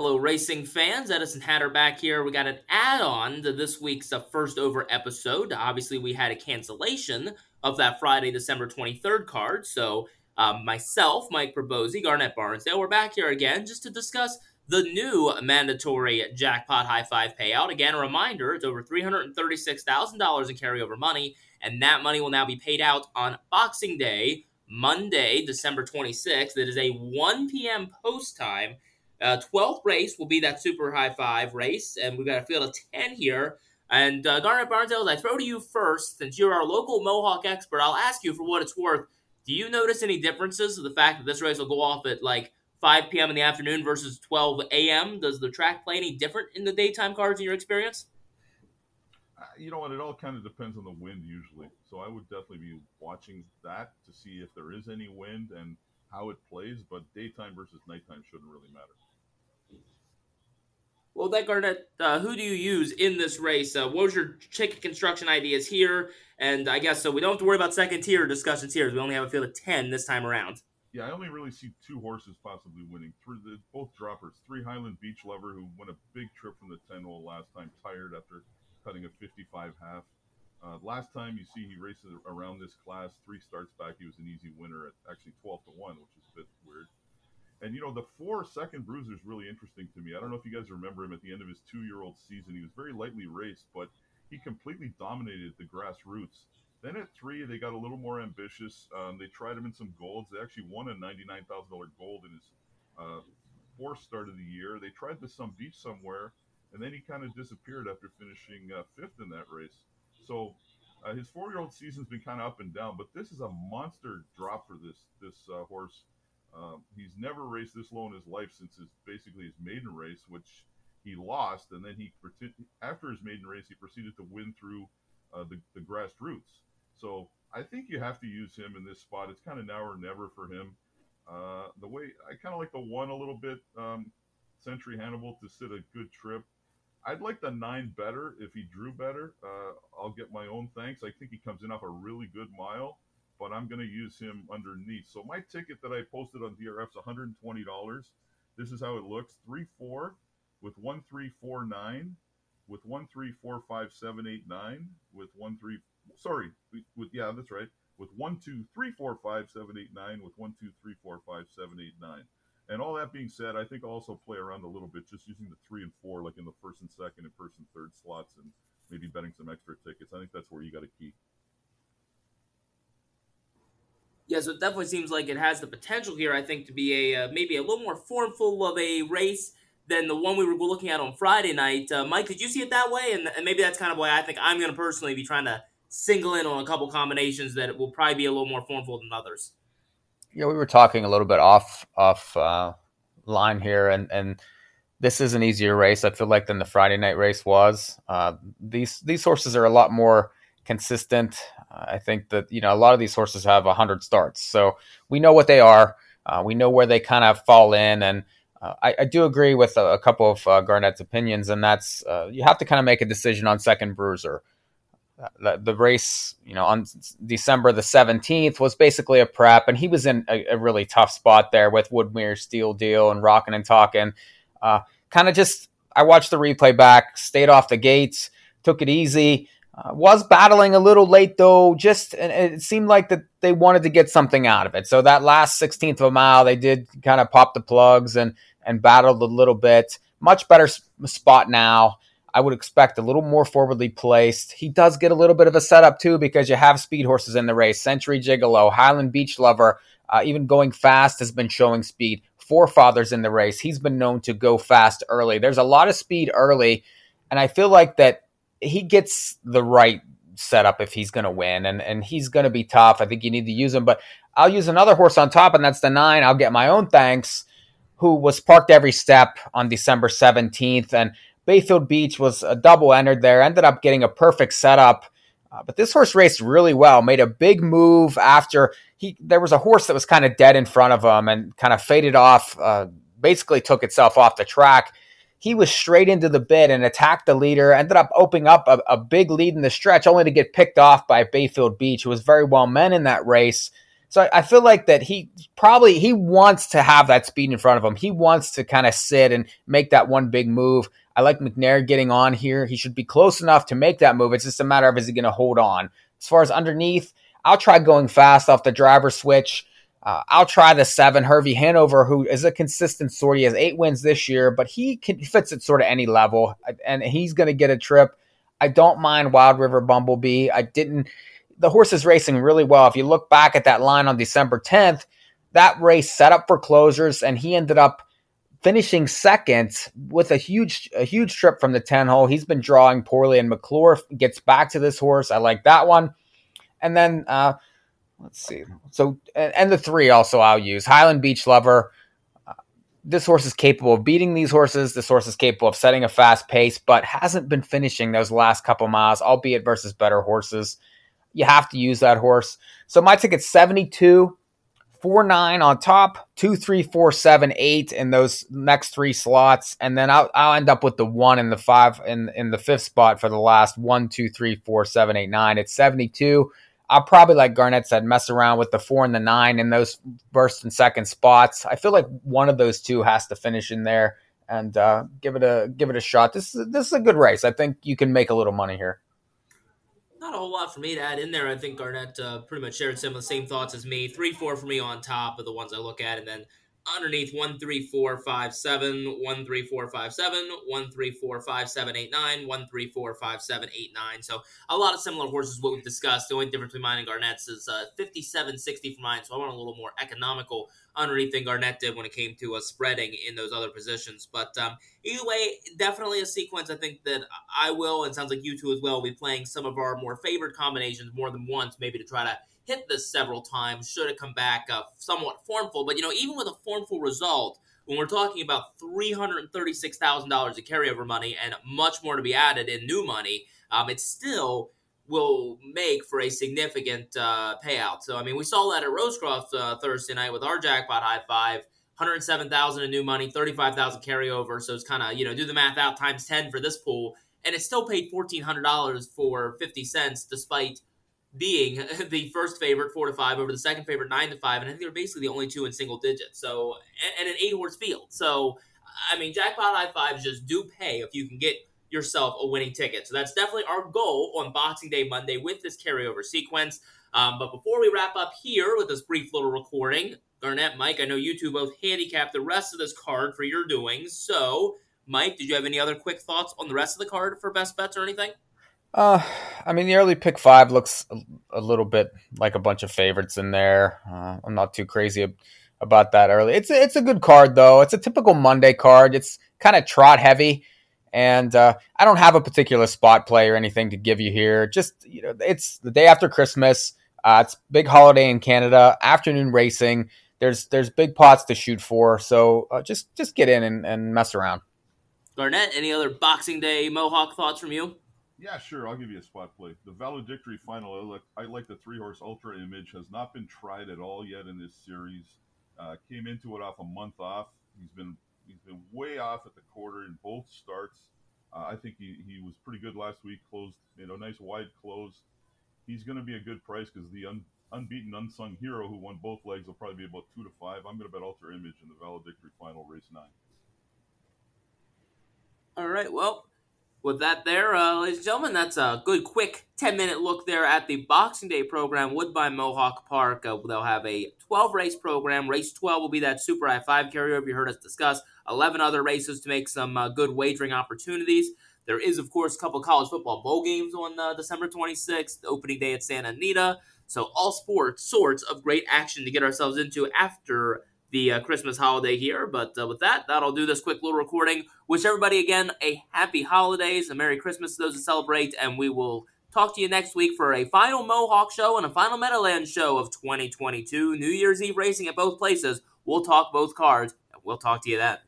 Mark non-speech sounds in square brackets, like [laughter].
Hello, racing fans. Edison Hatter back here. We got an add on to this week's uh, first over episode. Obviously, we had a cancellation of that Friday, December 23rd card. So, um, myself, Mike Probosi, Garnett Barnsdale, we're back here again just to discuss the new mandatory jackpot high five payout. Again, a reminder it's over $336,000 in carryover money, and that money will now be paid out on Boxing Day, Monday, December 26th. It is a 1 p.m. post time uh, 12th race will be that super high five race, and we've got a field of 10 here. And uh, Garnett Barnsdale, I throw to you first, since you're our local Mohawk expert. I'll ask you for what it's worth. Do you notice any differences of the fact that this race will go off at like 5 p.m. in the afternoon versus 12 a.m.? Does the track play any different in the daytime cars in your experience? Uh, you know what? It all kind of depends on the wind usually. So I would definitely be watching that to see if there is any wind and how it plays. But daytime versus nighttime shouldn't really matter. Well, then, Garnett, uh, who do you use in this race? Uh, what was your ticket construction ideas here? And I guess so we don't have to worry about second tier discussions here. We only have a field of 10 this time around. Yeah, I only really see two horses possibly winning. Three, both droppers. Three Highland Beach Lover, who won a big trip from the 10 hole last time, tired after cutting a 55 half. Uh, last time you see he races around this class, three starts back, he was an easy winner at actually 12 to 1, which is a bit weird. And you know, the four second bruiser is really interesting to me. I don't know if you guys remember him at the end of his two year old season. He was very lightly raced, but he completely dominated the grassroots. Then at three, they got a little more ambitious. Um, they tried him in some golds. They actually won a $99,000 gold in his uh, fourth start of the year. They tried the some beach somewhere, and then he kind of disappeared after finishing uh, fifth in that race. So uh, his four-year-old season's been kind of up and down, but this is a monster drop for this this uh, horse. Um, he's never raced this low in his life since his basically his maiden race, which he lost, and then he after his maiden race he proceeded to win through uh, the the grassroots. So I think you have to use him in this spot. It's kind of now or never for him. Uh, the way I kind of like the one a little bit, um, Century Hannibal to sit a good trip. I'd like the nine better if he drew better. Uh, I'll get my own thanks. I think he comes in off a really good mile but I'm going to use him underneath. So my ticket that I posted on DRF is $120. This is how it looks: three four with one three four nine, with one three four five seven eight nine, with one three sorry with yeah that's right with one two three four five seven eight nine, with one two three four five seven eight nine. And all that being said, I think I'll also play around a little bit, just using the three and four, like in the first and second and first and third slots, and maybe betting some extra tickets. I think that's where you got to key. Yeah, so it definitely seems like it has the potential here. I think to be a uh, maybe a little more formful of a race than the one we were looking at on Friday night. Uh, Mike, did you see it that way? And, and maybe that's kind of why I think I'm going to personally be trying to single in on a couple combinations that will probably be a little more formful than others. Yeah, we were talking a little bit off off uh, line here, and and this is an easier race. I feel like than the Friday night race was. Uh, these these horses are a lot more consistent. I think that you know a lot of these horses have a hundred starts, so we know what they are. Uh, we know where they kind of fall in, and uh, I, I, do agree with a, a couple of uh, Garnett's opinions, and that's uh, you have to kind of make a decision on second bruiser. The, the, race, you know, on December the seventeenth was basically a prep, and he was in a, a really tough spot there with Woodmere Steel Deal and rocking and talking. Uh, kind of just, I watched the replay back, stayed off the gates, took it easy. Uh, was battling a little late though. Just it seemed like that they wanted to get something out of it. So that last 16th of a mile, they did kind of pop the plugs and and battled a little bit. Much better spot now. I would expect a little more forwardly placed. He does get a little bit of a setup too because you have speed horses in the race. Century Gigolo, Highland Beach Lover, uh, even going fast has been showing speed. Forefathers in the race. He's been known to go fast early. There's a lot of speed early, and I feel like that he gets the right setup if he's going to win, and and he's going to be tough. I think you need to use him, but I'll use another horse on top, and that's the nine. I'll get my own thanks, who was parked every step on December seventeenth, and Bayfield Beach was a double entered there. Ended up getting a perfect setup. Uh, but this horse raced really well. Made a big move after he. There was a horse that was kind of dead in front of him and kind of faded off. Uh, basically, took itself off the track he was straight into the bid and attacked the leader, ended up opening up a, a, big lead in the stretch, only to get picked off by Bayfield Beach, who was very well men in that race. So I, I feel like that he probably he wants to have that speed in front of him. He wants to kind of sit and make that one big move. I like McNair getting on here. He should be close enough to make that move. It's just a matter of is he going to hold on. As far as underneath, I'll try going fast off the driver switch. Uh, I'll try the seven, Hervey Hanover, who is a consistent sort. He has eight wins this year, but he can, fits at sort of any level, and he's going to get a trip. I don't mind Wild River Bumblebee. I didn't. The horse is racing really well. If you look back at that line on December 10th, that race set up for closers, and he ended up finishing second with a huge a huge trip from the 10 hole. He's been drawing poorly, and McClure gets back to this horse. I like that one. And then uh, let's see. So and the three also I'll use Highland Beach Lover. Uh, this horse is capable of beating these horses. This horse is capable of setting a fast pace, but hasn't been finishing those last couple miles, albeit versus better horses. You have to use that horse. So my ticket's 72 four nine on top, two three four seven eight in those next three slots, and then I'll, I'll end up with the one and the five in in the fifth spot for the last one two three four seven eight nine. It's seventy two. I'll probably like Garnett said, mess around with the four and the nine in those first and second spots. I feel like one of those two has to finish in there and uh, give it a give it a shot. This is this is a good race. I think you can make a little money here not a whole lot for me to add in there. I think Garnett uh, pretty much shared some of the same thoughts as me. Three, four for me on top of the ones I look at, and then underneath one, three, four, five, seven, one, three, four, five, seven, one, three, four, five, seven, eight, nine, one, three, four, five, seven, eight, nine. So a lot of similar horses. What we've discussed. The only difference between mine and Garnett's is uh, 57, 60 for mine. So I want a little more economical underneath than Garnett did when it came to uh, spreading in those other positions. But um, either way, definitely a sequence I think that I will, and sounds like you two as well, will be playing some of our more favored combinations more than once, maybe to try to hit this several times should have come back uh, somewhat formful. But, you know, even with a formful result, when we're talking about $336,000 of carryover money and much more to be added in new money, um, it's still will make for a significant uh, payout. So, I mean, we saw that at Rosecroft uh, Thursday night with our jackpot high five. 107,000 in new money, 35,000 carryover. So it's kind of, you know, do the math out times 10 for this pool. And it still paid $1,400 for 50 cents, despite being [laughs] the first favorite, four to five, over the second favorite, nine to five. And I think they're basically the only two in single digits. So, and, an eight horse field. So, I mean, jackpot high fives just do pay if you can get yourself a winning ticket. So that's definitely our goal on Boxing Day Monday with this carryover sequence. Um, but before we wrap up here with this brief little recording, Garnett, Mike, I know you two both handicapped the rest of this card for your doings. So, Mike, did you have any other quick thoughts on the rest of the card for best bets or anything? Uh, I mean, the early pick five looks a, a little bit like a bunch of favorites in there. Uh, I'm not too crazy about that early. It's a, it's a good card though. It's a typical Monday card. It's kind of trot heavy. And uh, I don't have a particular spot play or anything to give you here. Just you know, it's the day after Christmas. Uh, it's big holiday in Canada. Afternoon racing. There's there's big pots to shoot for. So uh, just just get in and, and mess around. Garnett, any other Boxing Day Mohawk thoughts from you? Yeah, sure. I'll give you a spot play. The Valedictory final. I like, the three horse Ultra Image. Has not been tried at all yet in this series. Uh, came into it off a month off. He's been He's been way off at the quarter in both starts. Uh, I think he, he was pretty good last week. Closed, you know, nice wide close. He's going to be a good price because the un, unbeaten unsung hero who won both legs will probably be about two to five. I'm going to bet Ultra Image in the valedictory final, race nine. All right. Well, with that there, uh, ladies and gentlemen, that's a good, quick 10 minute look there at the Boxing Day program, Woodbine Mohawk Park. Uh, they'll have a 12 race program. Race 12 will be that Super I 5 carryover you heard us discuss. 11 other races to make some uh, good wagering opportunities. There is, of course, a couple college football bowl games on uh, December 26th, opening day at Santa Anita. So, all sports, sorts of great action to get ourselves into after the uh, Christmas holiday here. But uh, with that, that'll do this quick little recording. Wish everybody again a happy holidays, a Merry Christmas to those who celebrate, and we will talk to you next week for a final Mohawk show and a final Meadowlands show of 2022. New Year's Eve racing at both places. We'll talk both cards, and we'll talk to you then.